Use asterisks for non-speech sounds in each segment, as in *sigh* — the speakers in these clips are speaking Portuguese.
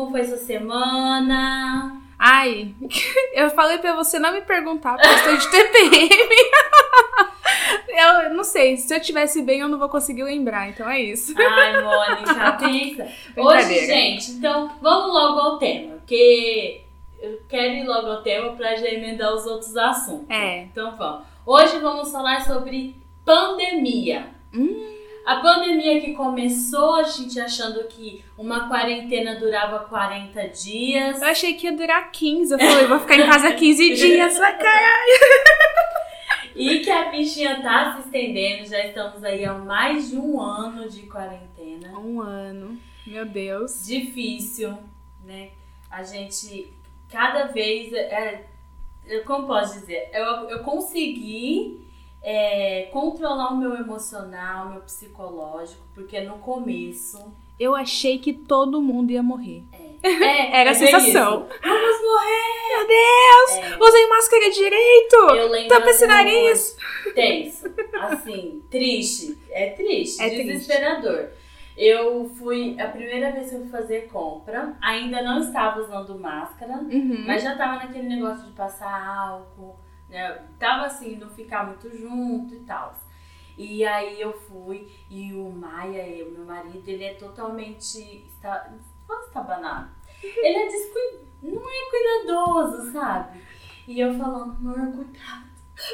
como foi sua semana? Ai, *laughs* eu falei pra você não me perguntar por questão de TPM. *laughs* eu não sei, se eu tivesse bem eu não vou conseguir lembrar, então é isso. Ai, Mônica, *laughs* pensa. Hoje, gente, então vamos logo ao tema, porque eu quero ir logo ao tema pra já emendar os outros assuntos. É. Então vamos. Hoje vamos falar sobre pandemia. Hum. A pandemia que começou, a gente achando que uma quarentena durava 40 dias. Eu achei que ia durar 15. Eu falei, vou ficar em casa 15 dias, vai caralho. E que a bichinha tá se estendendo, já estamos aí há mais de um ano de quarentena. Um ano, meu Deus. Difícil, né? A gente, cada vez, é, eu, como posso dizer, eu, eu consegui é, controlar o meu emocional, o meu psicológico, porque no começo. Eu achei que todo mundo ia morrer. É, *laughs* Era a é sensação. isso. Vamos morrer! Meu Deus! É. Usem máscara direito! Eu lembro Tampa esse nariz! Tenso. Assim, triste. É triste, É triste. desesperador. Eu fui, a primeira vez que eu fui fazer compra, ainda não estava usando máscara, Uhum. mas já tava naquele negócio de passar álcool, né? Tava assim, não ficar muito junto e tal. E aí eu fui, e o Maia, o meu marido, ele é totalmente. Está, não estabanado. *laughs* Ele é descuidado, não é cuidadoso, sabe? E eu falando, amor, cuidado.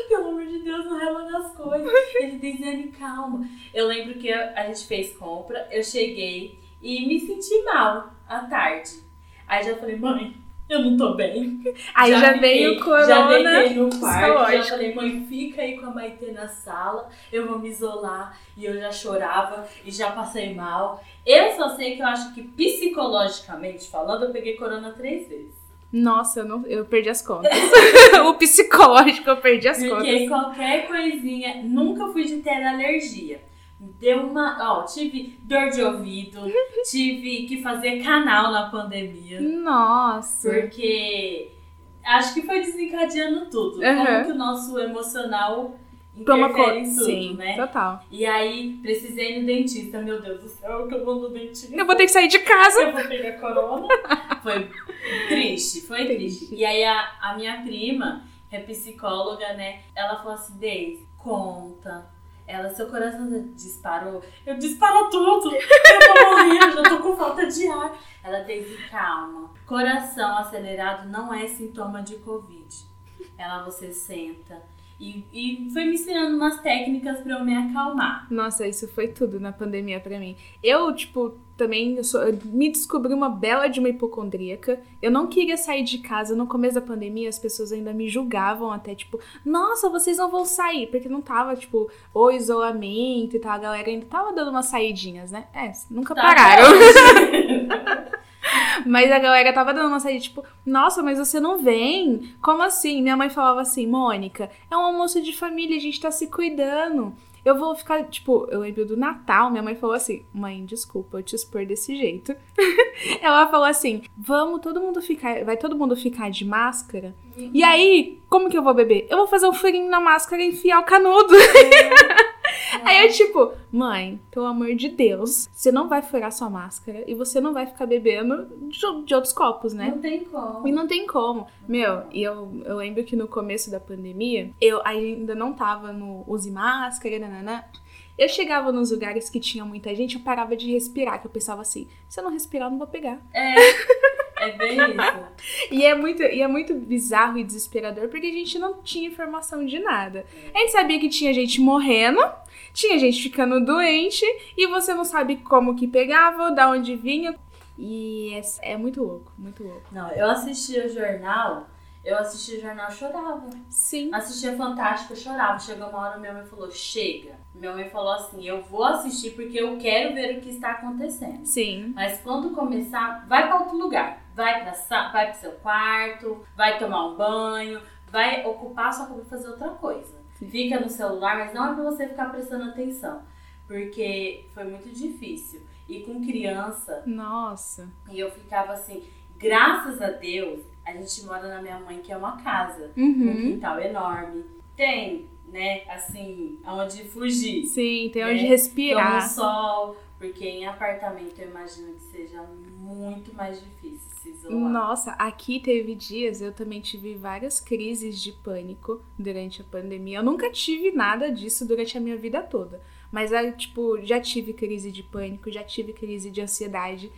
Pelo amor de Deus, não rela nas coisas. *laughs* Ele dizendo, calma. Eu lembro que a a gente fez compra, eu cheguei e me senti mal à tarde. Aí já falei, mãe, eu não tô bem. Aí já, fiquei- veio o corona. Já deitei no quarto, já falei, mãe, fica aí com a Maitê na sala, eu vou me isolar. E eu já chorava e já passei mal. Eu só sei que eu acho que psicologicamente falando, eu peguei corona três vezes. Nossa, eu, não, eu perdi as contas. *laughs* o psicológico, eu perdi as Porque contas. qualquer coisinha, nunca fui de ter alergia. Deu uma. Ó, tive dor de ouvido, *laughs* tive que fazer canal na pandemia. Nossa. Porque acho que foi desencadeando tudo. Uhum. Como que o nosso emocional Toma conta. em tudo, Sim, né? total. E aí, precisei ir no dentista. Meu Deus do céu, que eu vou no dentista. Eu vou ter que sair de casa. Eu vou pegar corona. Foi triste, foi triste. E aí a, a minha prima, que é psicóloga, né? Ela falou assim, Deise, conta. Ela, seu coração disparou. Eu disparo tudo. Eu tô morrendo, já tô com falta de ar. Ela, Deise, calma. Coração acelerado não é sintoma de Covid. Ela, você senta. E, e foi me ensinando umas técnicas pra eu me acalmar. Nossa, isso foi tudo na pandemia pra mim. Eu, tipo, também eu sou- eu me descobri uma bela de uma hipocondríaca. Eu não queria sair de casa. No começo da pandemia, as pessoas ainda me julgavam até, tipo, nossa, vocês não vão sair. Porque não tava, tipo, o isolamento e tal. A galera ainda tava dando umas saidinhas, né? É, nunca Tá pararam. *laughs* *laughs* Mas a galera tava dando uma saída, tipo, nossa, mas você não vem? Como assim? Minha mãe falava assim, Mônica, é um almoço de família, a gente tá se cuidando. Eu vou ficar, tipo, eu lembro do Natal, minha mãe falou assim, mãe, desculpa eu te expor desse jeito. *laughs* Ela falou assim, vamos todo mundo ficar, vai todo mundo ficar de máscara? E aí, como que eu vou beber? Eu vou fazer um furinho na máscara e enfiar o canudo. *laughs* Aí eu, tipo, mãe, pelo amor de Deus, você não vai furar sua máscara e você não vai ficar bebendo de, de outros copos, né? Não tem como. E não tem como. Meu, e eu, eu lembro que no começo da pandemia, eu ainda não tava no use máscara, nananã. Eu chegava nos lugares que tinha muita gente, eu parava de respirar, que eu pensava assim, se eu não respirar, eu não vou pegar. É, é bem isso. *laughs* E é muito, e é muito bizarro e desesperador, porque a gente não tinha informação de nada. A gente sabia que tinha gente morrendo, tinha gente ficando doente, e você não sabe como que pegava, da onde vinha. E é, é muito louco, muito louco. Não, eu assistia o jornal, eu assistia o jornal chorava. Sim. Assistia Fantástico, eu chorava. Chegou uma hora, minha mãe falou, chega. Minha mãe falou assim, eu vou assistir porque eu quero ver o que está acontecendo. Sim. Mas quando começar, vai para outro lugar. Vai para vai pro seu quarto, vai tomar um banho, vai ocupar sua cabeça fazer outra coisa. Fica no celular, mas não é para você ficar prestando atenção. Porque foi muito difícil. E com criança, Nossa. e eu ficava assim, graças a Deus, a gente mora na minha mãe, que é uma casa, um Uhum. quintal enorme. Tem, né, assim, aonde fugir. Sim, tem É, onde Toma respirar. sol, porque em apartamento eu imagino que seja muito mais difícil se isolar. Nossa, aqui teve dias, eu também tive várias crises de pânico durante a pandemia. Eu nunca tive nada disso durante a minha vida toda. Mas, é, tipo, já tive crise de pânico, já tive crise de ansiedade.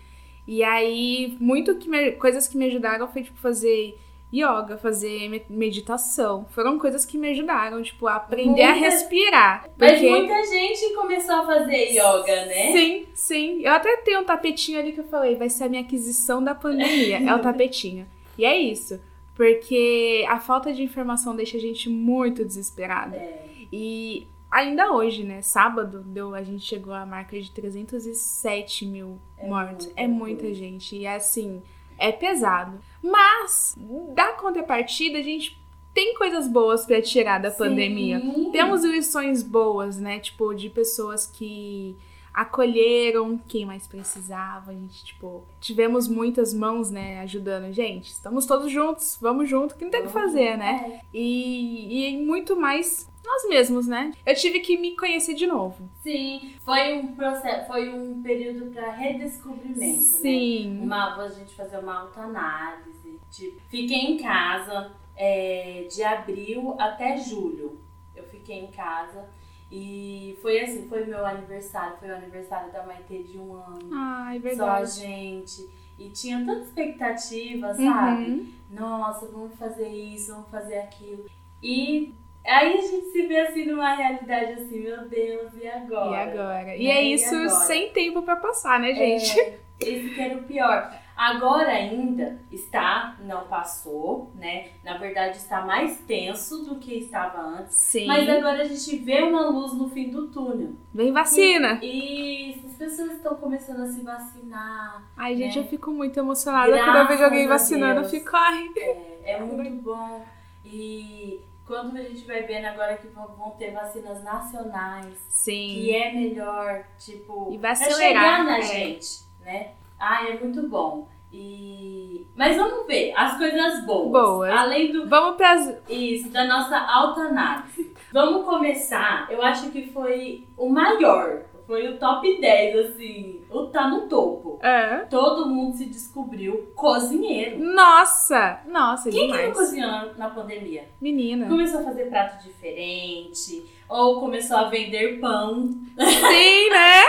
E aí, muito que me- coisas que me ajudaram foi, tipo, fazer yoga, fazer me- meditação. Foram coisas que me ajudaram, tipo, a aprender a Muita- respirar. Mas Porque- muita gente começou a fazer yoga, né? Sim, sim. Eu até tenho um tapetinho ali que eu falei, vai ser a minha aquisição da pandemia. é o *laughs* tapetinho. E é isso. Porque a falta de informação deixa a gente muito desesperada. É. E ainda hoje, né? Sábado, deu, a gente chegou à marca de 307 mil É mortos. muita É muita gente. E assim, é pesado. Mas, da contrapartida, a gente tem coisas boas pra tirar da pandemia. Sim. Temos lições boas, né? Tipo, de pessoas que acolheram quem mais precisava. A gente, tipo, tivemos muitas mãos, né, ajudando. Gente, estamos todos juntos, vamos junto, que não tem o que fazer, né? É. E, e muito mais nós mesmos, né? Eu tive que me conhecer de novo. Sim, foi um processo, foi um período para redescobrimento, né? Sim. Uma, a gente fazer uma autoanálise. Tipo, fiquei em casa é, de abril até julho. Eu fiquei em casa e foi assim, foi meu aniversário, foi o aniversário da Maitê de um ano. Ai, Só a verdade. gente. E tinha tanta expectativa, sabe? Uhum. Nossa, vamos fazer isso, vamos fazer aquilo. E aí a gente se vê assim numa realidade assim, meu Deus, e agora? E agora? E é E isso agora? sem tempo pra passar, né, gente? É, esse que era o pior. Agora ainda está, não passou, né? Na verdade está mais tenso do que estava antes. Sim. Mas agora a gente vê uma luz no fim do túnel. Vem vacina. E as pessoas estão começando a se vacinar. Ai, gente, né? eu fico muito emocionada quando eu vejo alguém Graças vacinando. Eu fico, ai. É, é muito bom. E quando a gente vai vendo agora que vão ter vacinas nacionais, Sim. que é melhor, tipo, E vai acelerar, chegar na é. gente, né? Ah, é muito bom. E mas vamos ver as coisas boas. Boas. Além do Vamos pras. isso da nossa autoanálise. vamos começar. Eu acho que foi o maior, foi o top 10 assim, o tá no topo. É. Todo mundo se descobriu cozinheiro. Nossa! Nossa, Quem que não demais. cozinhou na, na pandemia? Menina. Começou a fazer prato diferente, ou começou a vender pão Sim, né?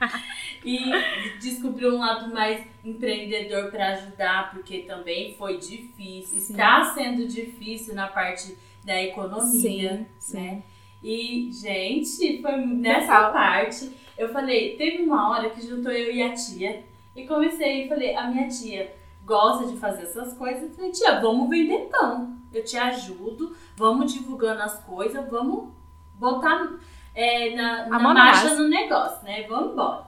*laughs* e descobriu um lado mais empreendedor para ajudar, porque também foi difícil, está sendo difícil na parte da economia, Sim, né? E, gente, foi nessa Total. parte, eu falei, teve uma hora que juntou eu e a tia, e comecei e falei, a minha tia gosta de fazer essas coisas, eu falei, tia, vamos vender pão, eu te ajudo, vamos divulgando as coisas, vamos botar é, na, A na marcha no negócio, né? Vamos embora.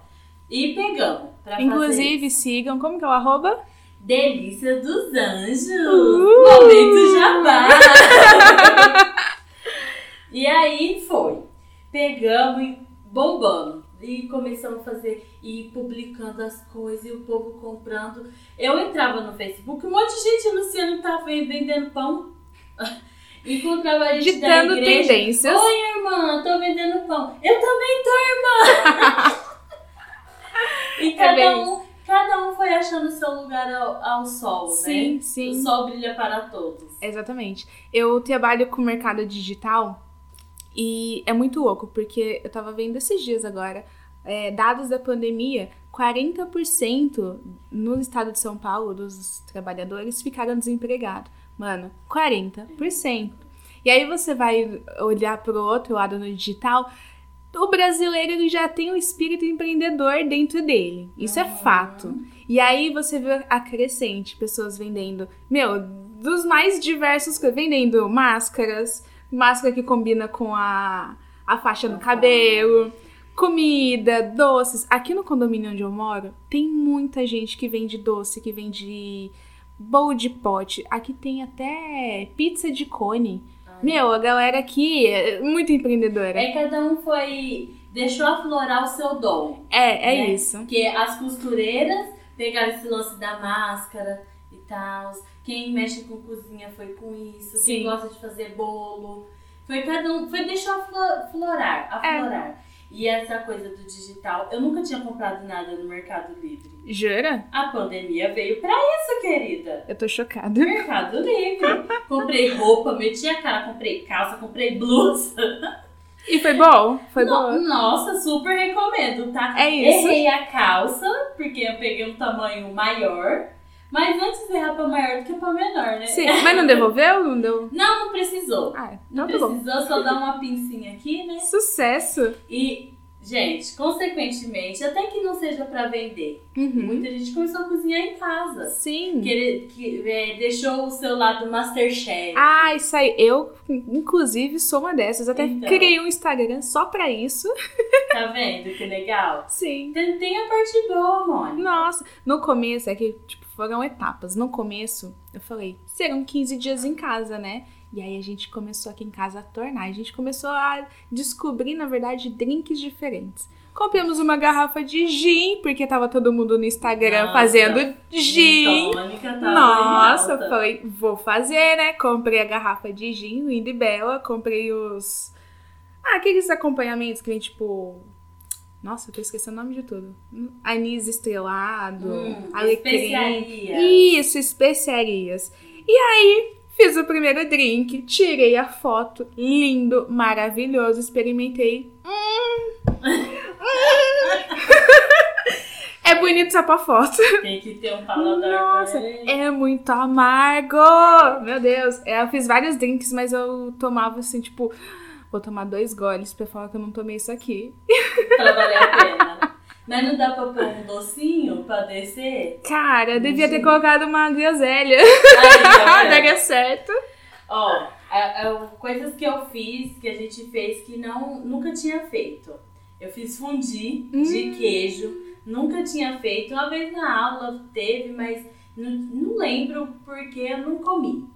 E pegamos pra fazer Inclusive, sigam. Como que é o arroba? Delícia dos Anjos! Uh! Momento jabá! *laughs* e aí foi. Pegamos e bombando. E começamos a fazer e publicando as coisas e o povo comprando. Eu entrava no Facebook, um monte de gente anunciando que tava vendendo pão. *laughs* Encontrava a gente da Ditando igreja. tendências. Oi, irmã, tô vendendo pão. Eu também tô, irmã! *laughs* e cada, bem um, cada um foi achando o seu lugar ao, ao sol, Sim, né? sim. O sol brilha para todos. Exatamente. Eu trabalho com mercado digital e é muito louco, porque eu tava vendo esses dias agora, é, dados da pandemia, 40% no estado de São Paulo dos trabalhadores ficaram desempregados. Mano, 40%. E aí você vai olhar pro outro lado no digital, o brasileiro ele já tem o espírito empreendedor dentro dele. Isso é Uhum. fato. E aí você vê a crescente, pessoas vendendo, meu, dos mais diversos, vendendo máscaras, máscara que combina com a, a faixa do cabelo, comida, doces. Aqui no condomínio onde eu moro, tem muita gente que vende doce, que vende bowl de pote. Aqui tem até pizza de cone. Meu, a galera aqui é muito empreendedora. É cada um foi. Deixou aflorar o seu dom. É, é né? isso. Porque as costureiras pegaram esse lance da máscara e tal. Quem mexe com cozinha foi com isso. Sim. Quem gosta de fazer bolo. Foi cada um. Foi deixou aflo- florar, aflorar. E essa coisa do digital, eu nunca tinha comprado nada no Mercado Livre. Jura? A pandemia veio pra isso, querida. Eu tô chocada. Mercado Livre. Comprei roupa, meti a cara, comprei calça, comprei blusa. E foi bom? Foi No- bom? Nossa, super recomendo, tá? É isso. Errei a calça, porque eu peguei um tamanho maior. Mas antes errar pra maior do que pra menor, né? Sim, mas não devolveu? Não deu? Não, não precisou. Ah, Não então tá precisou, só dar uma pincinha aqui, né? Sucesso! E, gente, consequentemente, até que não seja pra vender, Uhum. muita gente começou a cozinhar em casa. Sim. Que, que, é, deixou o seu lado Masterchef. Ah, isso aí. Eu, inclusive, sou uma dessas. Até Então. criei um Instagram só pra isso. *laughs* Tá vendo que legal? Sim. Tem, tem a parte boa, Mônica. Nossa, no começo, é que, tipo, foram etapas. No começo, eu falei, serão 15 dias em casa, né? E aí a gente começou aqui em casa a tornar. A gente começou a descobrir, na verdade, drinks diferentes. Compramos uma garrafa de gin, porque tava todo mundo no Instagram Nossa, fazendo gin. Tônica Nossa, alta. falei, vou fazer, né? Comprei a garrafa de gin, linda e bela. Comprei os. Ah, aqueles acompanhamentos que vem tipo. Nossa, eu tô esquecendo o nome de tudo. Anis estrelado, Hum, alecrim. especiaria. Isso, especiarias. E aí, fiz o primeiro drink, tirei a foto, lindo, maravilhoso, experimentei. Hum. *laughs* é bonito só pra foto. Tem que ter um paladar Nossa, é muito amargo! Meu Deus, É, eu fiz vários drinks, mas eu tomava assim, tipo, vou tomar dois goles pra falar que eu não tomei isso aqui. pra valer a pena. Mas não dá pra pôr um docinho pra descer? Cara, eu devia ter colocado uma groselha. Aí? *laughs* Daria certo. Ó, é- é coisas que eu fiz, que a gente fez que não, nunca tinha feito. Eu fiz fundi Hum. de queijo, nunca tinha feito. Uma vez na aula teve, mas não, não lembro porque eu não comi,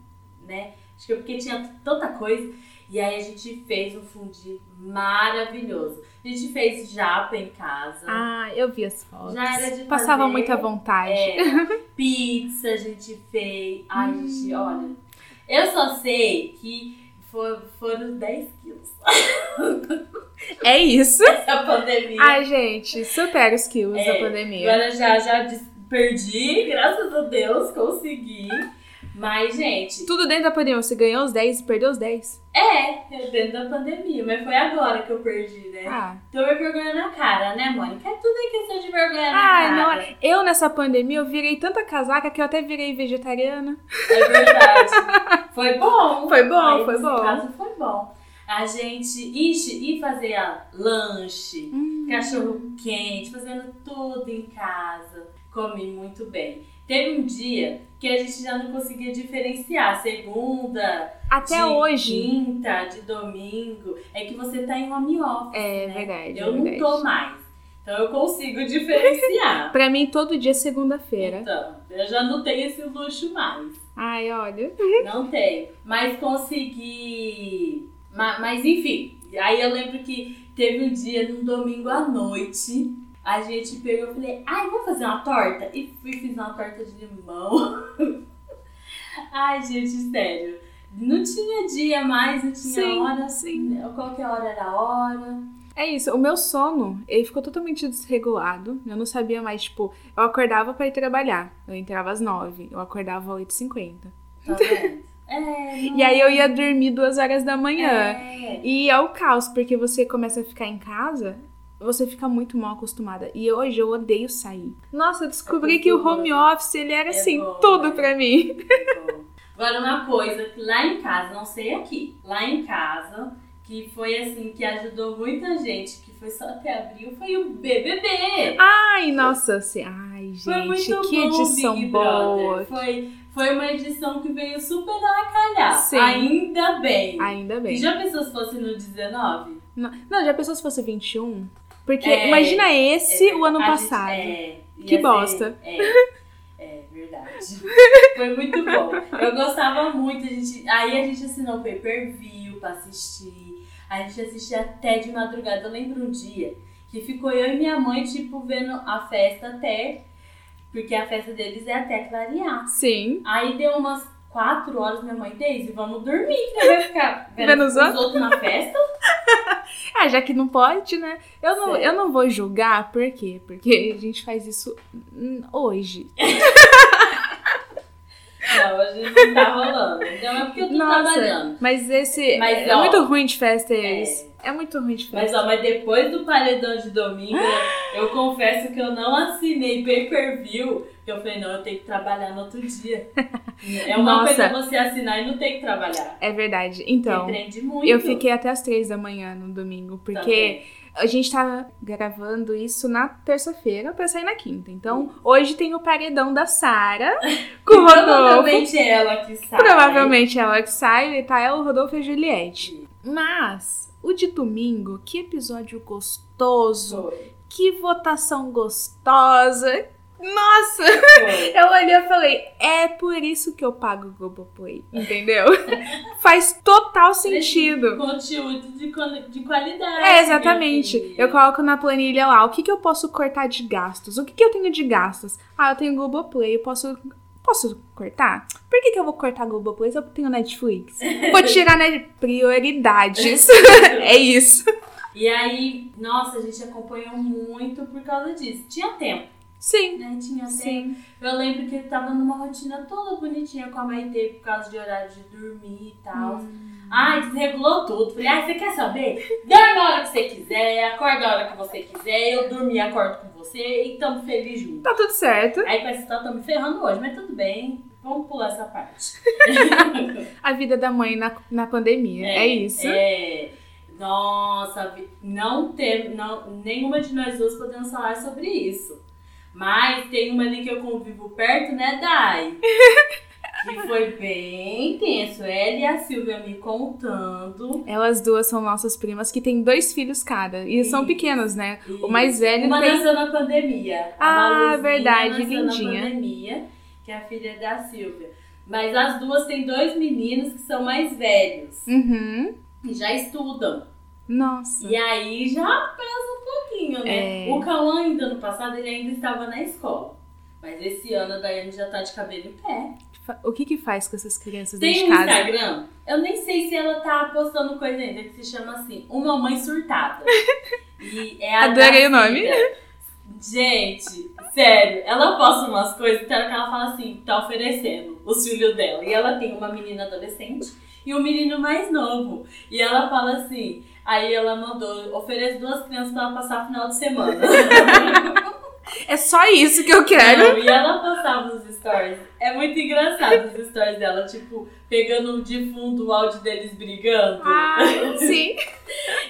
né? Acho que é porque tinha tanta coisa. E aí a gente fez um fundi maravilhoso. A gente fez japa em casa. Ah, eu vi as fotos. Já era de Passava fazer. muita vontade. É, pizza a gente fez. Ai, Hum. gente, olha. Eu só sei que for- foram 10 quilos *laughs* É isso. essa pandemia. Ai, gente, supera os quilos É, da pandemia. Agora já, já perdi, graças a Deus, consegui. Mas, gente, Tudo dentro da pandemia. Você ganhou os 10 e perdeu os 10. é, é dentro da pandemia, mas foi agora que eu perdi, né? Ah, me vergonha na cara, né, Mônica? É tudo é questão de vergonha na Ai, cara. não eu nessa pandemia eu virei tanta casaca que eu até virei vegetariana. É verdade. foi bom. *laughs* Foi bom, Aí, foi bom. caso foi bom. A gente ixi, ir fazer a lanche, Hum. cachorro quente, fazendo tudo em casa. Comi muito bem. Teve um dia que a gente já não conseguia diferenciar segunda, Até de hoje. quinta, de domingo. É que você tá em home office, É né? verdade. Eu é não verdade. tô mais. Então eu consigo diferenciar. *laughs* Pra mim, todo dia é segunda-feira. então, eu já não tenho esse luxo mais. Ai, olha. Não tem. Mas consegui. Ma- Mas, enfim. Aí eu lembro que teve um dia, num domingo à noite, a gente pegou e falei, ai, vamos fazer uma torta? E fui fiz uma torta de limão. *laughs* ai, gente, sério. Não tinha dia mais, não tinha Sim, hora. sim. Qualquer hora era hora. É isso, o meu sono, ele ficou totalmente desregulado. Eu não sabia mais, tipo, eu acordava pra ir trabalhar. Eu entrava às 9, eu acordava às 8h50. Tá vendo? *laughs* É, E aí eu ia dormir duas horas da manhã. É. E é o caos, porque você começa a ficar em casa, você fica muito mal acostumada. E hoje eu odeio sair. Nossa, eu descobri É que o home office, ele era É assim, bom, tudo né? pra mim. *laughs* Bom, Agora, uma coisa que lá em casa, não sei aqui, lá em casa, que foi assim, que ajudou muita gente, que foi só até abril, foi o BBB. Ai, nossa, assim, ai, foi gente, muito que bom, edição Big boa. Brother. Foi, foi uma edição que veio super avacalhar. Sim. Ainda bem. Ainda E bem. já pensou se fosse no 19? Não, não, já pensou se fosse 21? Porque É, imagina esse É, o ano a gente- passado. é, Que bosta. É, é verdade. *laughs* Foi muito bom. Eu gostava muito. A gente, aí a gente assinou o pay per view pra assistir. A gente assistia até de madrugada. Eu lembro um dia que ficou eu e minha mãe, tipo, vendo a festa até Porque a festa deles é até clarear. Sim. Aí deu umas quatro horas, minha mãe, Deise, vamos dormir, que você vai ficar *laughs* vendo, os os outros? na festa. Ah, *laughs* já que não pode, né? Eu não, Certo. eu não vou julgar, por quê? Porque a gente faz isso hoje. *laughs* Não, hoje não tá rolando. Então é porque eu tô trabalhando. mas esse. Mas, é ó, muito ruim de festa eles. É, muito ruim de Mas festa. ó, mas depois do paredão de domingo, *gasps* eu confesso que eu não assinei pay per view. Que eu falei, não, eu tenho que trabalhar no outro dia. *laughs* É uma Nossa. coisa você assinar e não ter que trabalhar. É verdade. Então, eu fiquei até as três da manhã no domingo, porque Também. A gente tá gravando isso na terça-feira pra sair na quinta. Então, hoje tem o paredão da Sara *laughs* com o Rodolfo. Provavelmente é ela que sabe. Provavelmente ela que sai, tá ela, o Rodolfo e a Juliette. Mas, o de domingo, que episódio gostoso, Foi, que votação gostosa. Nossa! foi. Eu olhei e falei, é por isso que eu pago o Globoplay, entendeu? *laughs* Faz total sentido. Conteúdo de, de qualidade. É, exatamente. Eu coloco na planilha lá, o que, que eu posso cortar de gastos? O que, que eu tenho de gastos? Ah, eu tenho Globoplay, eu posso... Posso cortar? Por que, que eu vou cortar Globoplay se eu tenho Netflix? Vou *laughs* tirar né, prioridades. *laughs* é isso. E aí, nossa, a gente acompanhou muito por causa disso. Tinha tempo, Sim. né? Tinha. Sim. Eu lembro que ele tava numa rotina toda bonitinha com a Maitê por causa de horário de dormir e tal. Hum. Ai, desregulou tudo. Falei, ai, você quer saber? Dorme a hora que você quiser, acorda a hora que você quiser, eu durmo e acordo com você e tamo feliz juntos. Tá tudo certo. Aí com essa história, tô me ferrando hoje, mas tudo bem. Vamos pular essa parte. *laughs* A vida da mãe na, na pandemia. É, isso. É. Nossa, não tem, não, nenhuma de nós duas podemos falar sobre isso. Mas tem uma ali que eu convivo perto, né, Dai? *laughs* que foi bem tenso. Ela e a Silvia me contando. Elas duas são nossas primas que têm dois filhos cada. E são Isso. pequenos, né? E O mais velho Uma tem. nasceu na pandemia. Ah, verdade, lindinha. na pandemia, que é a filha da Silvia. Mas as duas têm dois meninos que são mais velhos. Uhum. E já estudam. Nossa. E aí já pesa um pouquinho, né? É. O Cauã ainda ano passado ele ainda estava na escola. Mas esse ano a Daiane já tá de cabelo em pé. O que que faz com essas crianças Tem dentro um de casa? Instagram, eu nem sei se ela tá postando coisa ainda, que se chama assim, Uma Mãe Surtada. *laughs* E é a Adorei o nome. Gente, sério, ela posta umas coisas que ela fala assim, tá oferecendo os filhos dela. E ela tem uma menina adolescente e um menino mais novo. E ela fala assim, aí ela mandou, oferece duas crianças pra ela passar final de semana. *laughs* É só isso que eu quero. Não, e ela postava nos stories. É muito engraçado os stories dela, tipo, pegando de fundo o áudio deles brigando. Ah, *laughs* sim.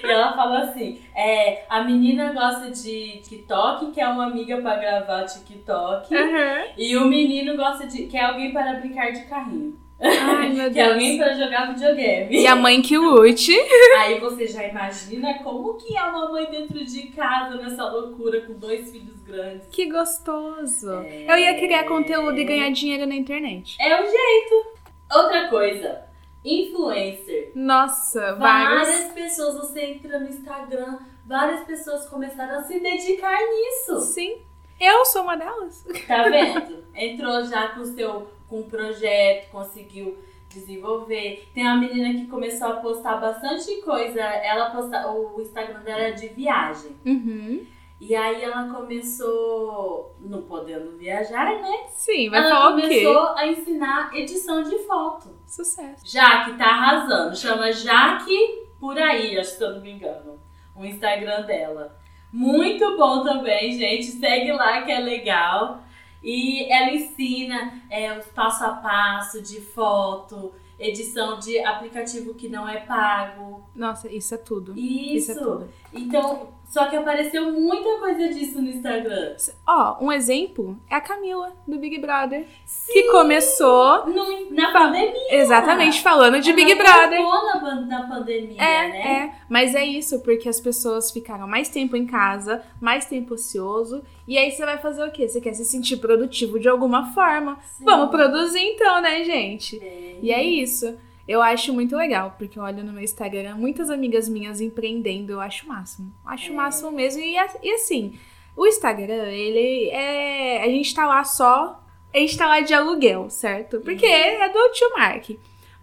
E ela fala assim: é, a menina gosta de TikTok, quer uma amiga pra gravar TikTok. Uhum. E o menino gosta de. quer alguém para brincar de carrinho. Ai, meu *laughs* Quer alguém Deus. para jogar videogame. E a mãe que lute. *laughs* Aí você já imagina como que é uma mãe dentro de casa nessa loucura com dois filhos grandes. Que gostoso. É. Eu ia criar conteúdo e ganhar dinheiro na internet. É o jeito. Outra coisa, influencer. Nossa, vários. Várias pessoas, você entra no Instagram, várias pessoas começaram a se dedicar nisso. Sim. Eu sou uma delas. Tá vendo? *laughs* Entrou já com o seu com um projeto, conseguiu desenvolver. Tem uma menina que começou a postar bastante coisa. Ela posta, o Instagram dela é de viagem. Uhum. E aí ela começou, não podendo viajar, né? Sim, vai ela falar o quê? começou a ensinar edição de foto. Sucesso. Jaque tá arrasando. Chama Jaque por aí, acho que eu não me engano. O Instagram dela. Muito bom também, gente. Segue lá que é legal. E ela ensina é, os passo a passo de foto, edição de aplicativo que não é pago. Nossa, isso é tudo. Isso. Isso é tudo. Então, só que apareceu muita coisa disso no Instagram. Ó, um exemplo é a Camila, do Big Brother. Sim, Que começou no- na pandemia. exatamente falando de Ela Big Brother. Na, na pandemia, É, né? é. Mas é isso, porque as pessoas ficaram mais tempo em casa, mais tempo ocioso. E aí você vai fazer o quê? Você quer se sentir produtivo de alguma forma. Sim. Vamos produzir então, né, gente? É. E é isso. Eu acho muito legal, porque eu olho no meu Instagram muitas amigas minhas empreendendo, eu acho o máximo. Acho o É. máximo mesmo. E, e assim, O Instagram, ele é. A gente tá lá só. A gente tá lá de aluguel, certo? Porque é do tio Mark.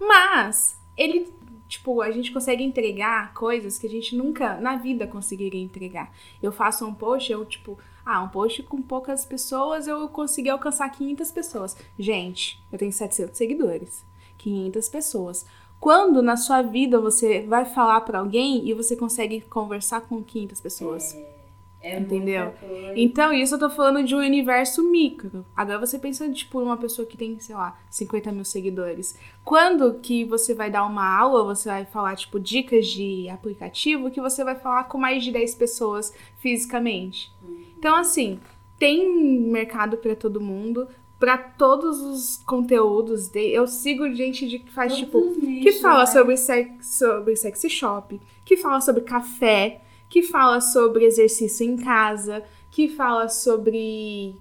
Mas, ele. Tipo, a gente consegue entregar coisas que a gente nunca na vida conseguiria entregar. Eu faço um post, eu, tipo, ah, um post com poucas pessoas, eu consegui alcançar 500 pessoas. Gente, eu tenho 700 seguidores. 500 pessoas. Quando na sua vida você vai falar para alguém e você consegue conversar com 500 pessoas? É, é Entendeu? Então, isso eu tô falando de um universo micro. Agora você pensa, tipo, uma pessoa que tem, sei lá, 50 mil seguidores. Quando que você vai dar uma aula, você vai falar, tipo, dicas de aplicativo, que você vai falar com mais de 10 pessoas fisicamente. Então, assim, tem mercado pra todo mundo, pra todos os conteúdos. De... Eu sigo gente de, que faz, Todos tipo, os que nichos, fala né? sobre, sex, sobre sexy shop, que fala sobre café, que fala sobre exercício em casa, que fala sobre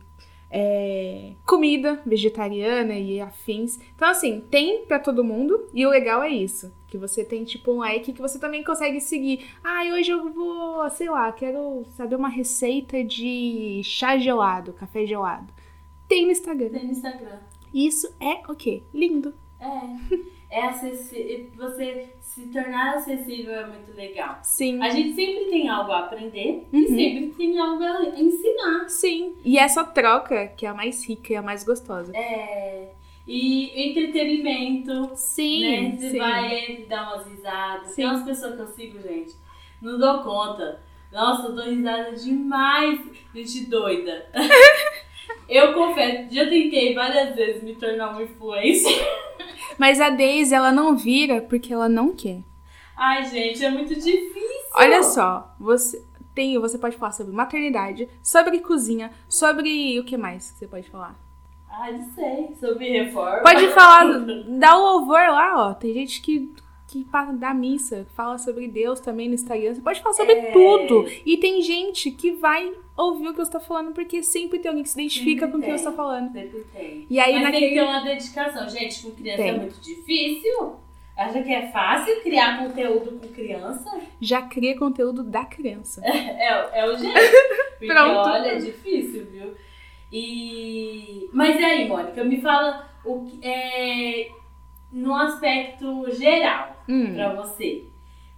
é, comida vegetariana e afins. Então, assim, tem pra todo mundo e o legal é isso. Que você tem, tipo, um like que você também consegue seguir. Ah, hoje eu vou, sei lá, quero saber uma receita de chá gelado, café gelado. Tem no Instagram. Tem no Instagram. Isso é o quê? Lindo. É. É acessi- Você se tornar acessível é muito legal. Sim. A gente sempre tem algo a aprender Uhum. e sempre tem algo a ensinar. Sim. E essa troca que é a mais rica e a mais gostosa. É. E entretenimento, Sim, né? Você sim. vai dar umas risadas. Sim. Tem umas pessoas que eu sigo, gente. Não dou conta. Nossa, eu dou risada demais. Gente doida. *laughs* eu confesso, já tentei várias vezes me tornar uma influencer. Mas a Daisy, ela não vira porque ela não quer. Ai, gente, é muito difícil. Olha só, você tem, você pode falar sobre maternidade, sobre cozinha, sobre o que mais que você pode falar? Ai, não sei. Sobre reforma. Pode falar, dá o louvor lá, ó. Tem gente que que dá missa, fala sobre Deus também no Instagram. Você pode falar sobre É. tudo. E tem gente que vai ouvir o que você tá falando porque sempre tem alguém que se identifica Sempre com o que você tá falando. Sempre tem. E aí Mas tem que naquele ter uma dedicação. Gente, com criança Tem. é muito difícil. Acha que é fácil criar conteúdo com criança? já cria conteúdo da criança. *laughs* É, é o jeito. *laughs* Porque Pronto. olha, é difícil, viu? E... Mas e aí, Mônica, me fala o que é, no aspecto geral Hum, pra você.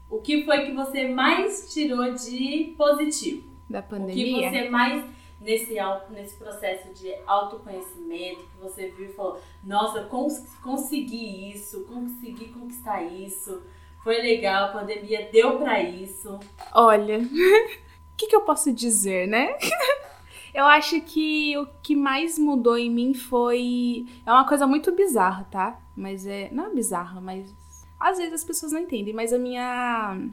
O que foi que você mais tirou de positivo? da O que pandemia. você mais, nesse, nesse processo de autoconhecimento, que você viu e falou, nossa, cons consegui isso, consegui conquistar isso, foi legal, a pandemia deu pra isso. Olha, *laughs* o que, que eu posso dizer, né? *laughs* Eu acho que o que mais mudou em mim foi. É uma coisa muito bizarra, tá? Mas é. Não é bizarra, mas. Às vezes as pessoas não entendem, mas a minha.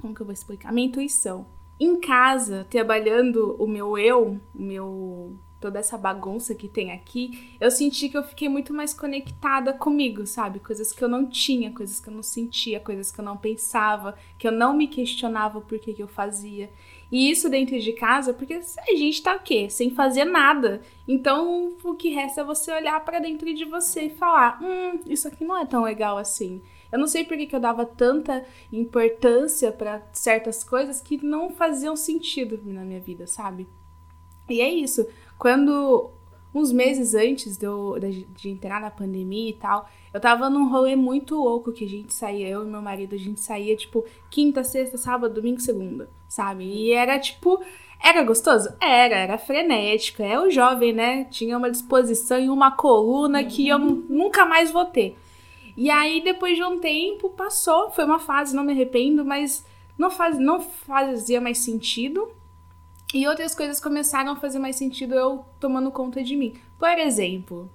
Como que eu vou explicar? A minha intuição. Em casa, trabalhando o meu eu, o meu. toda essa bagunça que tem aqui, eu senti que eu fiquei muito mais conectada comigo, sabe? Coisas que eu não tinha, coisas que eu não sentia, coisas que eu não pensava, que eu não me questionava por que, que eu fazia. E isso dentro de casa, porque a gente tá o quê? Sem fazer nada. Então, o que resta é você olhar pra dentro de você e falar: hum, isso aqui não é tão legal assim. Eu não sei por que, eu dava tanta importância pra certas coisas que não faziam sentido na minha vida, sabe? E é isso. Quando uns meses antes de, eu, de entrar na pandemia e tal, eu tava num rolê muito louco que a gente saía, eu e meu marido, a gente saía tipo quinta, sexta, sábado, domingo, segunda, sabe? E era tipo. Era gostoso? Era, era frenético. É o jovem, né? Tinha uma disposição e uma coluna que eu nunca mais vou ter. E aí, depois de um tempo, passou. Foi uma fase, não me arrependo, mas não, faz, não fazia mais sentido. E outras coisas começaram a fazer mais sentido eu tomando conta de mim. Por exemplo,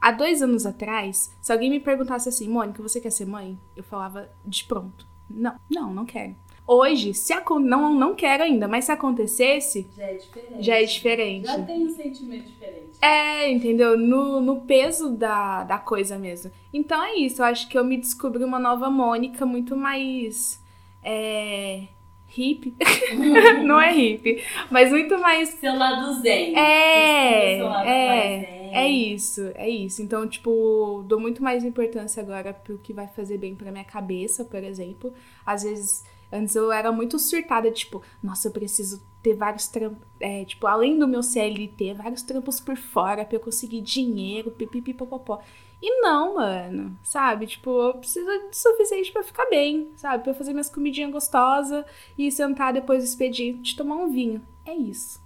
há dois anos atrás, se alguém me perguntasse assim, Mônica, você quer ser mãe? Eu falava de pronto. Não, não, não quero. Hoje, se não, não quero ainda, mas se acontecesse, Já é diferente. já é diferente. Já tem um sentimento diferente. É, entendeu? No, no peso da, da coisa mesmo. Então é isso, eu acho que eu me descobri uma nova Mônica muito mais. É. hippie. *laughs* Não é hippie, mas muito mais. Seu lado zen. É, é, zen. É isso, é isso. Então, tipo, dou muito mais importância agora pro que vai fazer bem pra minha cabeça, por exemplo. Às vezes Antes eu era muito surtada, tipo, nossa, eu preciso ter vários trampos, é, tipo, além do meu CLT, vários trampos por fora pra eu conseguir dinheiro, pipipipopopó. E não, mano, sabe? Tipo, eu preciso de suficiente pra ficar bem, sabe? Pra eu fazer minhas comidinhas gostosas e sentar depois do expediente, tomar um vinho. É isso.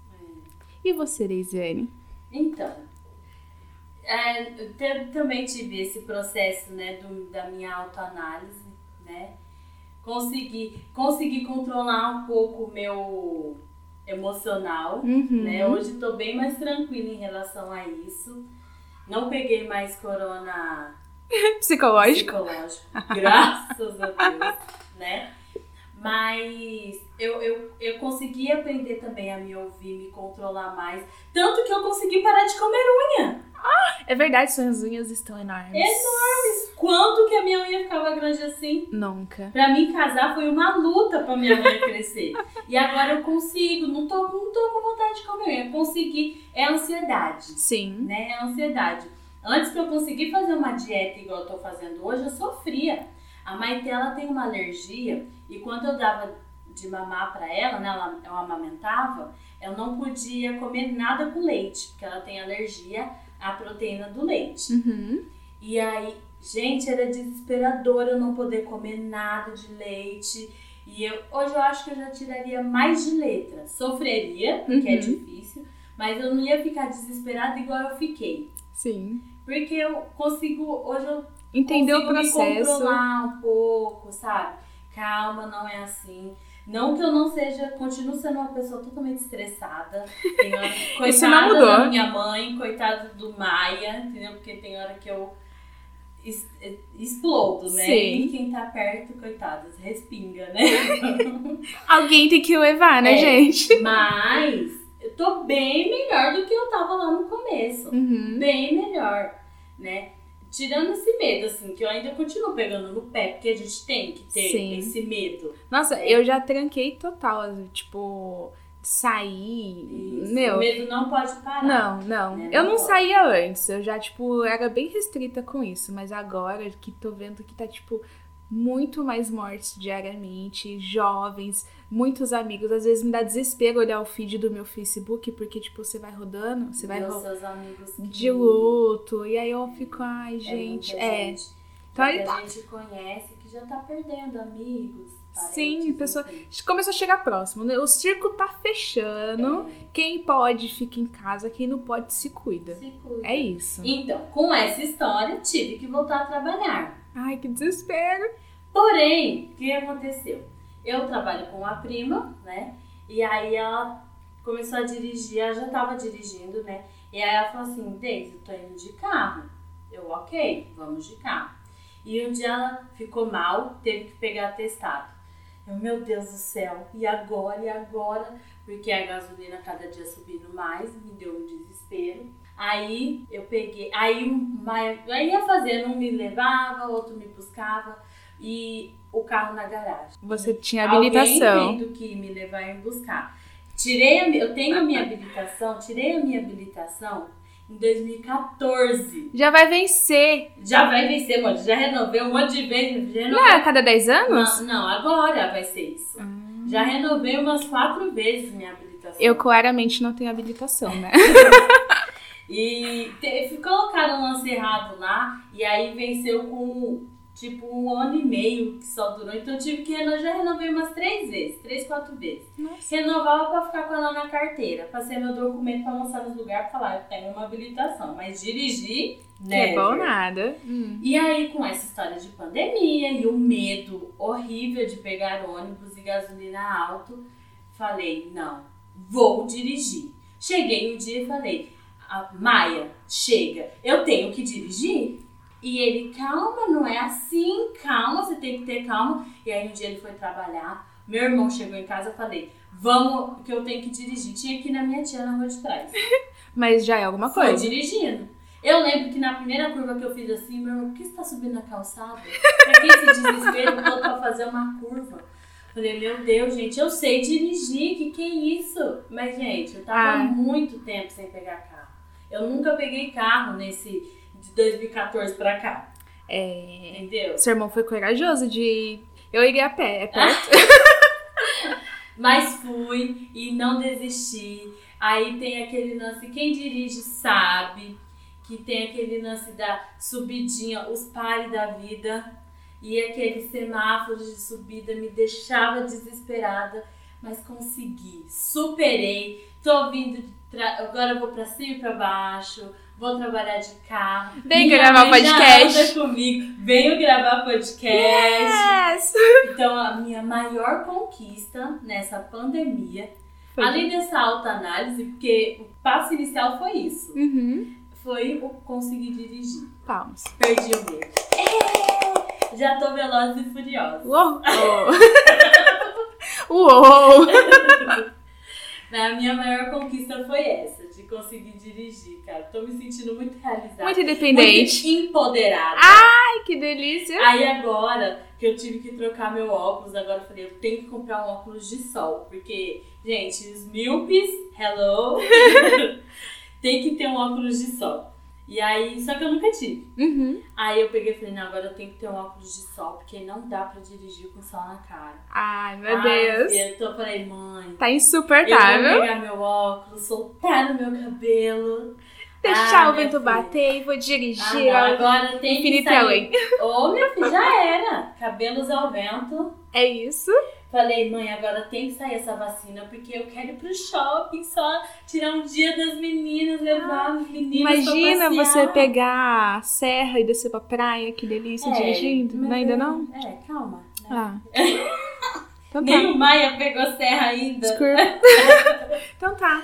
E você, Reisiane? Então, é, eu também tive esse processo, né, do, da minha autoanálise, né? Consegui, consegui controlar um pouco o meu emocional, Uhum. né? Hoje estou bem mais tranquila em relação a isso. Não peguei mais corona *laughs* Psicológico? psicológico, *laughs* graças a Deus, né? Mas eu, eu, eu consegui aprender também a me ouvir, me controlar mais. Tanto que eu consegui parar de comer unha. É verdade, suas unhas estão enormes. Enormes. Quanto que a minha unha ficava grande assim? Nunca. Pra mim casar foi uma luta pra minha unha crescer. E agora eu consigo, não tô, não tô com vontade de comer unha. Consegui. É ansiedade, Sim. né? É ansiedade. Antes pra eu conseguir fazer uma dieta igual eu tô fazendo hoje, eu sofria. A Maite, ela tem uma alergia e quando eu dava de mamar pra ela, né, ela, eu amamentava, eu não podia comer nada com leite, porque ela tem alergia à proteína do leite. Uhum. E aí, gente, era desesperador eu não poder comer nada de leite. E eu, hoje eu acho que eu já tiraria mais de letra. Sofreria, porque é Uhum. difícil, mas eu não ia ficar desesperada igual eu fiquei. Sim. Porque eu consigo, hoje eu Entender o consigo me processo. controlar um pouco, sabe? Calma, não é assim. Não que eu não seja, continuo sendo uma pessoa totalmente estressada. Tem hora, coitada *laughs* Isso não mudou. da minha mãe, coitada do Maia, entendeu? Porque tem hora que eu es- explodo, né? Sim. E quem tá perto, coitadas, respinga, né? *laughs* Alguém tem que levar, né, É. gente? Mas eu tô bem melhor do que eu tava lá no começo. Uhum. bem melhor, né? Tirando esse medo, assim, que eu ainda continuo pegando no pé, porque a gente tem que ter Sim. esse medo. Nossa, eu já tranquei total, assim, tipo, sair. Isso. Meu. O medo não pode parar. Não, não. Né? Eu Não não saía antes. Eu já, tipo, era bem restrita com isso. Mas agora que tô vendo que tá, tipo, muito mais mortes diariamente, jovens, muitos amigos. Às vezes me dá desespero olhar o feed do meu Facebook, porque, tipo, você vai rodando, você vai Ver os ro- seus amigos que... de luto. E aí eu fico, ai, É gente, é. gente. Então que aí a tá. gente conhece, que já tá perdendo amigos, parentes, Sim, pessoa-. Começou a chegar próximo, né? O circo tá fechando. Quem pode fica em casa, quem não pode se cuida. Se cuida. É isso. Então, com essa história, tive que voltar a trabalhar. Ai, que desespero. Porém, o que aconteceu? Eu trabalho com uma prima, né? E aí ela começou a dirigir, ela já tava dirigindo, né? E aí ela falou assim, Deise, eu tô indo de carro. Eu, ok, vamos de carro. E um dia ela ficou mal, teve que pegar atestado. Eu, meu Deus do céu, e agora, e agora? Porque a gasolina cada dia subindo mais, me deu um desespero. Aí eu peguei, aí aí ia fazendo, um me levava, outro me buscava e o carro na garagem. Você tinha habilitação. Alguém tendo que me levar e me buscar. Tirei a, eu tenho a minha habilitação, tirei a minha habilitação em 2014. Já vai vencer. Já vai vencer, mano. Já renovei um monte de vezes. Não é a cada 10 anos? Não, não, agora vai ser isso. Já renovei umas quatro vezes minha habilitação. Eu claramente não tenho habilitação, né? *laughs* E te, colocaram um lance errado lá, e aí venceu com tipo um ano e meio que só durou. Então eu tive que renovar, já renovei umas três vezes, três, quatro vezes. Nossa. Renovava pra ficar com ela na carteira, pra ser meu documento pra mostrar nos lugares, pra falar, eu tenho uma habilitação, mas dirigir, Que né? é bom nada. Hum. E aí, com essa história de pandemia e o medo horrível de pegar ônibus e gasolina alto, falei, não, vou dirigir. Cheguei um dia e falei, "Ah, Maia, chega, eu tenho que dirigir? E ele, calma, não é assim, calma, você tem que ter calma. E aí um dia ele foi trabalhar, meu irmão chegou em casa, eu falei, vamos, que eu tenho que dirigir. Tinha aqui na minha tia na rua de trás. *laughs* Mas já é alguma Foi coisa. dirigindo. Eu lembro que na primeira curva que eu fiz assim, meu irmão, por que você tá subindo na calçada? Pra que esse desespero todo pra fazer uma curva? Falei, meu Deus, gente, eu sei dirigir, que que é isso? Mas, gente, eu tava Ah. muito tempo sem pegar carro. Eu nunca peguei carro nesse de 2014 pra cá, É. entendeu? Seu irmão foi corajoso de. Eu iria a pé, é perto. *laughs* Mas fui e não desisti. Aí tem aquele lance, quem dirige sabe que tem aquele lance da subidinha, os pares da vida. E aquele semáforo de subida me deixava desesperada, mas consegui, superei. Tô vindo, agora eu vou pra cima e pra baixo, vou trabalhar de carro. Vem gravar podcast. comigo, venho gravar podcast. Yes! Então, a minha maior conquista nessa pandemia, Foi. além dessa autoanálise, porque o passo inicial foi isso, Uhum. foi o conseguir dirigir. Palmas. Perdi o medo. É! Já tô veloz e furiosa. Uou! *laughs* Uou! A minha maior conquista foi essa, conseguir dirigir, cara. Tô me sentindo muito realizada. Muito independente. Muito empoderada. Ai, que delícia! Aí agora que eu tive que trocar meu óculos, agora eu falei, eu tenho que comprar um óculos de sol. Porque, gente, os míopes, hello, *laughs* tem que ter um óculos de sol. E aí, só que eu nunca tive. Uhum. Aí eu peguei e falei, não, agora eu tenho que ter um óculos de sol, porque não dá pra dirigir com sol na cara. Ai, meu Ai, Deus. filha, Então eu falei, mãe, Tá eu vou insuportável. pegar meu óculos, soltar no meu cabelo. Deixar Ah, o minha vento filha. bater e vou Ah, dirigir. ó. agora tem que Infinito e sair. além. Ô, meu filho, já era. Cabelos ao vento. É isso? Falei, mãe, agora tem que sair essa vacina, porque eu quero ir pro shopping só tirar um dia das meninas, levar os meninos Imagina você pegar a serra e descer pra praia, que delícia, É, dirigindo. Não, ainda eu- não? É, calma. né? Ah. *laughs* Então Nem tá. o Maia pegou serra ainda. Desculpa. *laughs* então tá.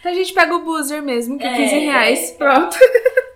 Então a gente pega o buzzer mesmo, que é É, 15 reais. é. Pronto.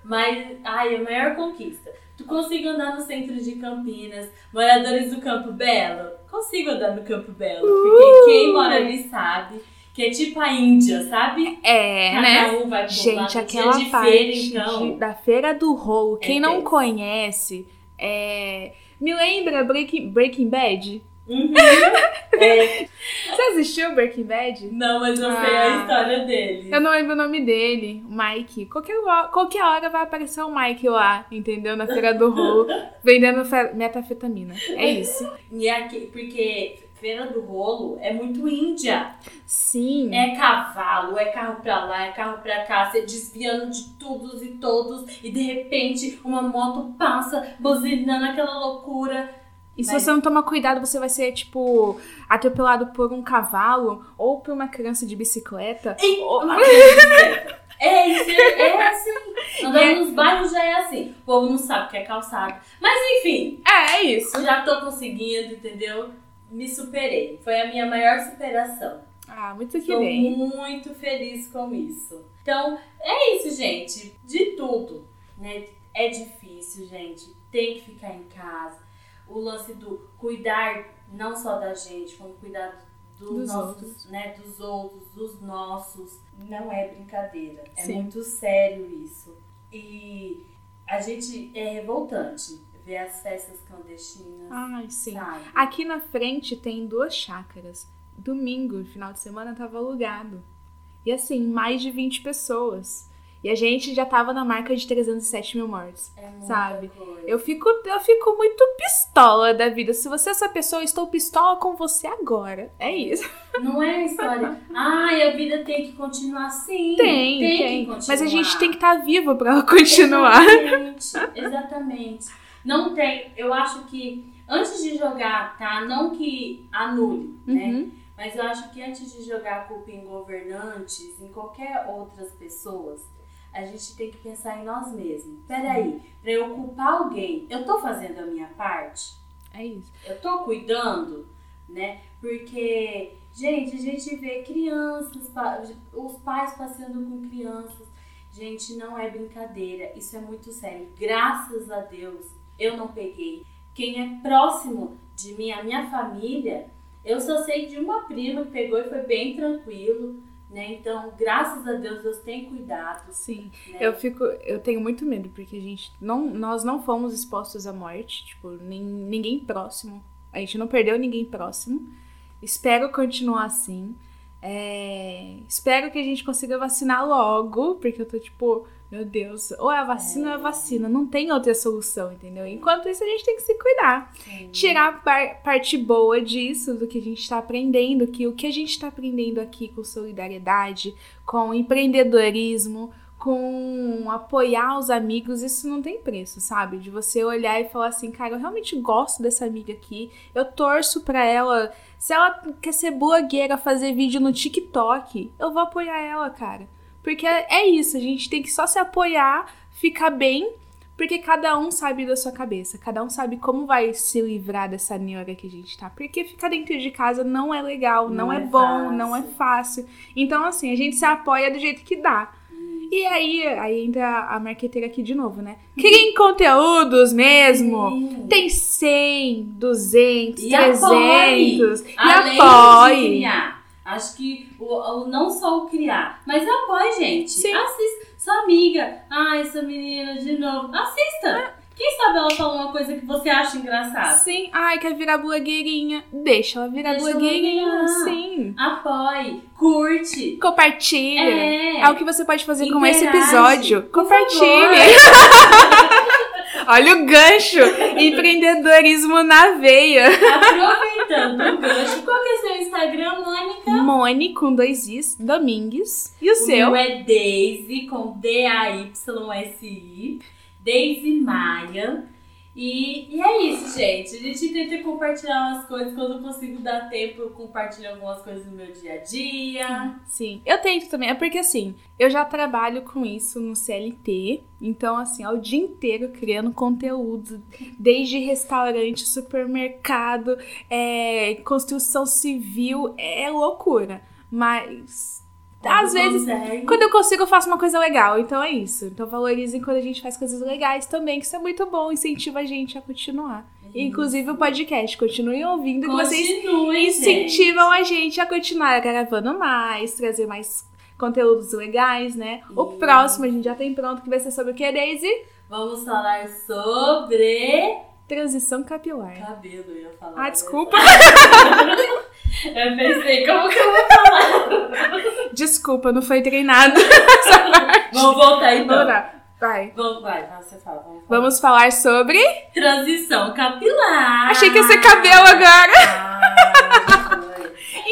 Mas, ai, a maior conquista. Tu consigo andar no centro de Campinas, moradores do Campo Belo? Consigo andar no Campo Belo, porque quem mora ali sabe que é tipo a Índia, sabe? É, Cada né? um vai Gente, aquela de parte feira, então. de- da Feira do Rolo, quem É não tenso. conhece, é... me lembra Breaking, Breaking Bad? Uhum. *laughs* É, Você assistiu Breaking Bad? não, mas eu sei Ah. a história dele. Eu não lembro o nome dele, Mike. Qualquer, hora- qualquer hora vai aparecer o Mike lá, entendeu? Na Feira do Rolo, *laughs* vendendo fe- metafetamina. É isso. E aqui, porque Feira do Rolo é muito Índia. Sim. É cavalo, é carro pra lá, é carro pra cá, você desviando de todos e todos, e de repente uma moto passa, buzinando aquela loucura. E se você não tomar cuidado, você vai ser, tipo, atropelado por um cavalo ou por uma criança de bicicleta. Ei, Ou- uma. É isso, é, é assim. *laughs* Andando É. nos bairros já é assim. O povo não sabe o que é calçado. Mas enfim, É, é isso. eu já tô conseguindo, entendeu? Me superei. Foi a minha maior superação. Ah, muito que Estou bem. muito feliz com isso. Então, é isso, gente. De tudo, né? É difícil, gente. Tem que ficar em casa. O lance do cuidar não só da gente, como cuidar dos, Dos nossos, outros. né? Dos outros, dos nossos. Não é brincadeira. É Sim. muito sério isso. E a gente é revoltante ver as festas clandestinas, Ai, sim. sabe? Aqui na frente tem duas chácaras. Domingo, final de semana, tava alugado. E assim, mais de 20 pessoas. E a gente já tava na marca de 307 mil mortes. É Sabe? coisa. Eu fico, eu fico muito pistola da vida. Se você é essa pessoa, eu estou pistola com você agora. É isso. Não é a história. Ai, a vida tem que continuar assim. Tem, tem. tem. que continuar. Mas a gente tem que estar vivo pra ela continuar. Exatamente, exatamente. Não tem. Eu acho que antes de jogar, tá? Não que anule, né? Uhum. Mas eu acho que antes de jogar a culpa em governantes, em qualquer outras pessoas, a gente tem que pensar em nós mesmos. Peraí, pra eu culpar alguém, eu tô fazendo a minha parte? É isso. eu tô cuidando, né? Porque, gente, a gente vê crianças, os pais passeando com crianças. Gente, não é brincadeira, isso é muito sério. Graças a Deus, eu não peguei. Quem é próximo de mim, a minha família, eu só sei de uma prima que pegou e foi bem tranquilo, né? Então, graças a Deus, Deus tem cuidado. Sim. Né? Eu fico, eu tenho muito medo porque a gente não, nós não fomos expostos à morte, tipo, nem, ninguém próximo. A gente não perdeu ninguém próximo. Espero continuar assim. É, espero que a gente consiga vacinar logo, porque eu tô tipo Meu Deus, ou é a vacina ou é a vacina, não tem outra solução, entendeu? Enquanto isso, a gente tem que se cuidar. Sim. Tirar a par- parte boa disso, do que a gente está aprendendo, que o que a gente está aprendendo aqui com solidariedade, com empreendedorismo, com apoiar os amigos, isso não tem preço, sabe? De você olhar e falar assim, cara, eu realmente gosto dessa amiga aqui, eu torço pra ela. Se ela quer ser blogueira, fazer vídeo no TikTok, eu vou apoiar ela, cara. Porque é isso, a gente tem que só se apoiar, ficar bem, porque cada um sabe da sua cabeça, cada um sabe como vai se livrar dessa neura que a gente tá. Porque ficar dentro de casa não é legal, não, Não é, é bom, fácil. não é fácil. Então, assim, a gente se apoia do jeito que dá. E aí, aí entra a marqueteira aqui de novo, né? Criem conteúdos mesmo. Sim. Tem 100, 200, E 300. apoie. E Além de apoie. Acho que o, o- não só o criar, mas apoie, gente. Sim. Assista. Sua amiga. Ah, essa menina de novo. Assista. Quem sabe ela fala uma coisa que você acha engraçada. Sim, ai, quer virar blogueirinha? Deixa ela virar Deixa ela blogueirinha. virar. Sim. Apoie. Curte. Compartilha. É. É o que você pode fazer com esse Interage. episódio. Compartilhe. *laughs* Olha o gancho. Empreendedorismo na veia. Aproveitando o gancho, qual que é seu Instagram, Mônica? Mone com dois Is, Domingues. E o, O seu? meu é Daisy, com D-A-Y-S-I. Daisy Maia. E, e é isso, gente. A gente tenta compartilhar umas coisas. Quando eu consigo dar tempo, eu compartilho algumas coisas do meu dia a dia. Sim, eu tento também. É porque assim, eu já trabalho com isso no CLT. Então, assim, é o dia inteiro criando conteúdo. Desde restaurante, supermercado, é, construção civil. É loucura. Mas. Às vezes, consegue. Quando eu consigo, eu faço uma coisa legal. Então é isso. Então valorizem quando a gente faz coisas legais também, que isso é muito bom, incentiva a gente a continuar. E, Inclusive o podcast. Continuem ouvindo, que vocês Continue, incentivam a gente a continuar gravando mais, trazer mais conteúdos legais, né? O próximo a gente já tem pronto, que vai ser sobre o que, Daisy? gente. Vamos falar sobre Transição capilar. cabelo, eu ia falar. Ah, né? desculpa. *laughs* Eu pensei, como que eu vou *laughs* falar? Desculpa, não foi treinado. *laughs* Vamos voltar então. Vamos. Vai. Vamos, vai, você fala. Vamos, falar. Vamos falar sobre. Transição capilar. Achei que ia ser cabelo agora. Ah. *laughs*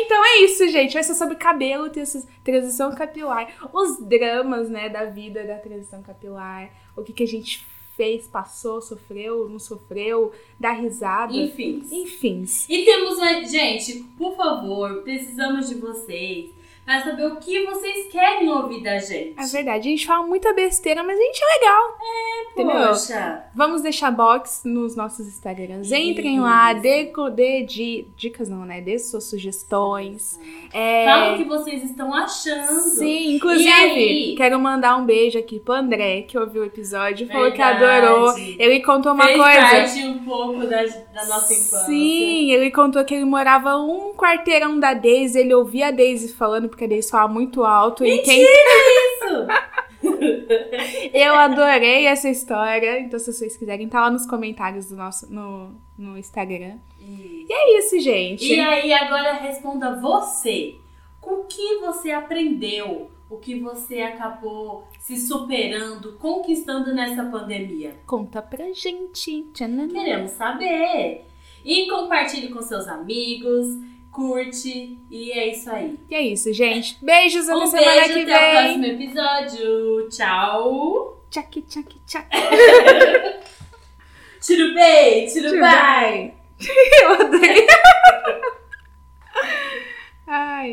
Então é isso, gente. Vai ser sobre cabelo, transi- transição capilar. Os dramas, né, da vida da transição capilar. O que, que a gente fez, passou, sofreu, não sofreu, dar risada. Enfim. Enfim. E temos, gente, por favor, precisamos de vocês para saber o que vocês querem ouvir da gente. É verdade, a gente fala muita besteira, mas a gente é legal. entendeu? Poxa, Vamos deixar box nos nossos Instagrams. Entrem Isso. lá, dê, dê di- dicas não, né? Dê suas sugestões. É... fala o que vocês estão achando. Sim, inclusive, aí? quero mandar um beijo aqui pro André, que ouviu o episódio, falou que Verdade. adorou. Ele contou uma Fez coisa. parte um pouco da, da nossa infância. Sim, ele contou que ele morava um quarteirão da Daisy, ele ouvia a Daisy falando, porque fala muito alto. E quem... Isso. *laughs* Eu adorei essa história. Então, se vocês quiserem, tá lá nos comentários do nosso no, no Instagram. Isso. É isso, gente. E aí, agora responda você. Com o que você aprendeu? O que você acabou se superando, conquistando nessa pandemia? Conta pra gente. Tchananã. Queremos saber. E compartilhe com seus amigos, curte e é isso aí. É isso, gente. Beijos até um semana beijo, que até vem. Até o próximo episódio. Tchau. Tchak, tchak, tchak. *laughs* tiro bem, tiro, tiro bem. bem. *laughs* Eu odeio. *laughs* Ai.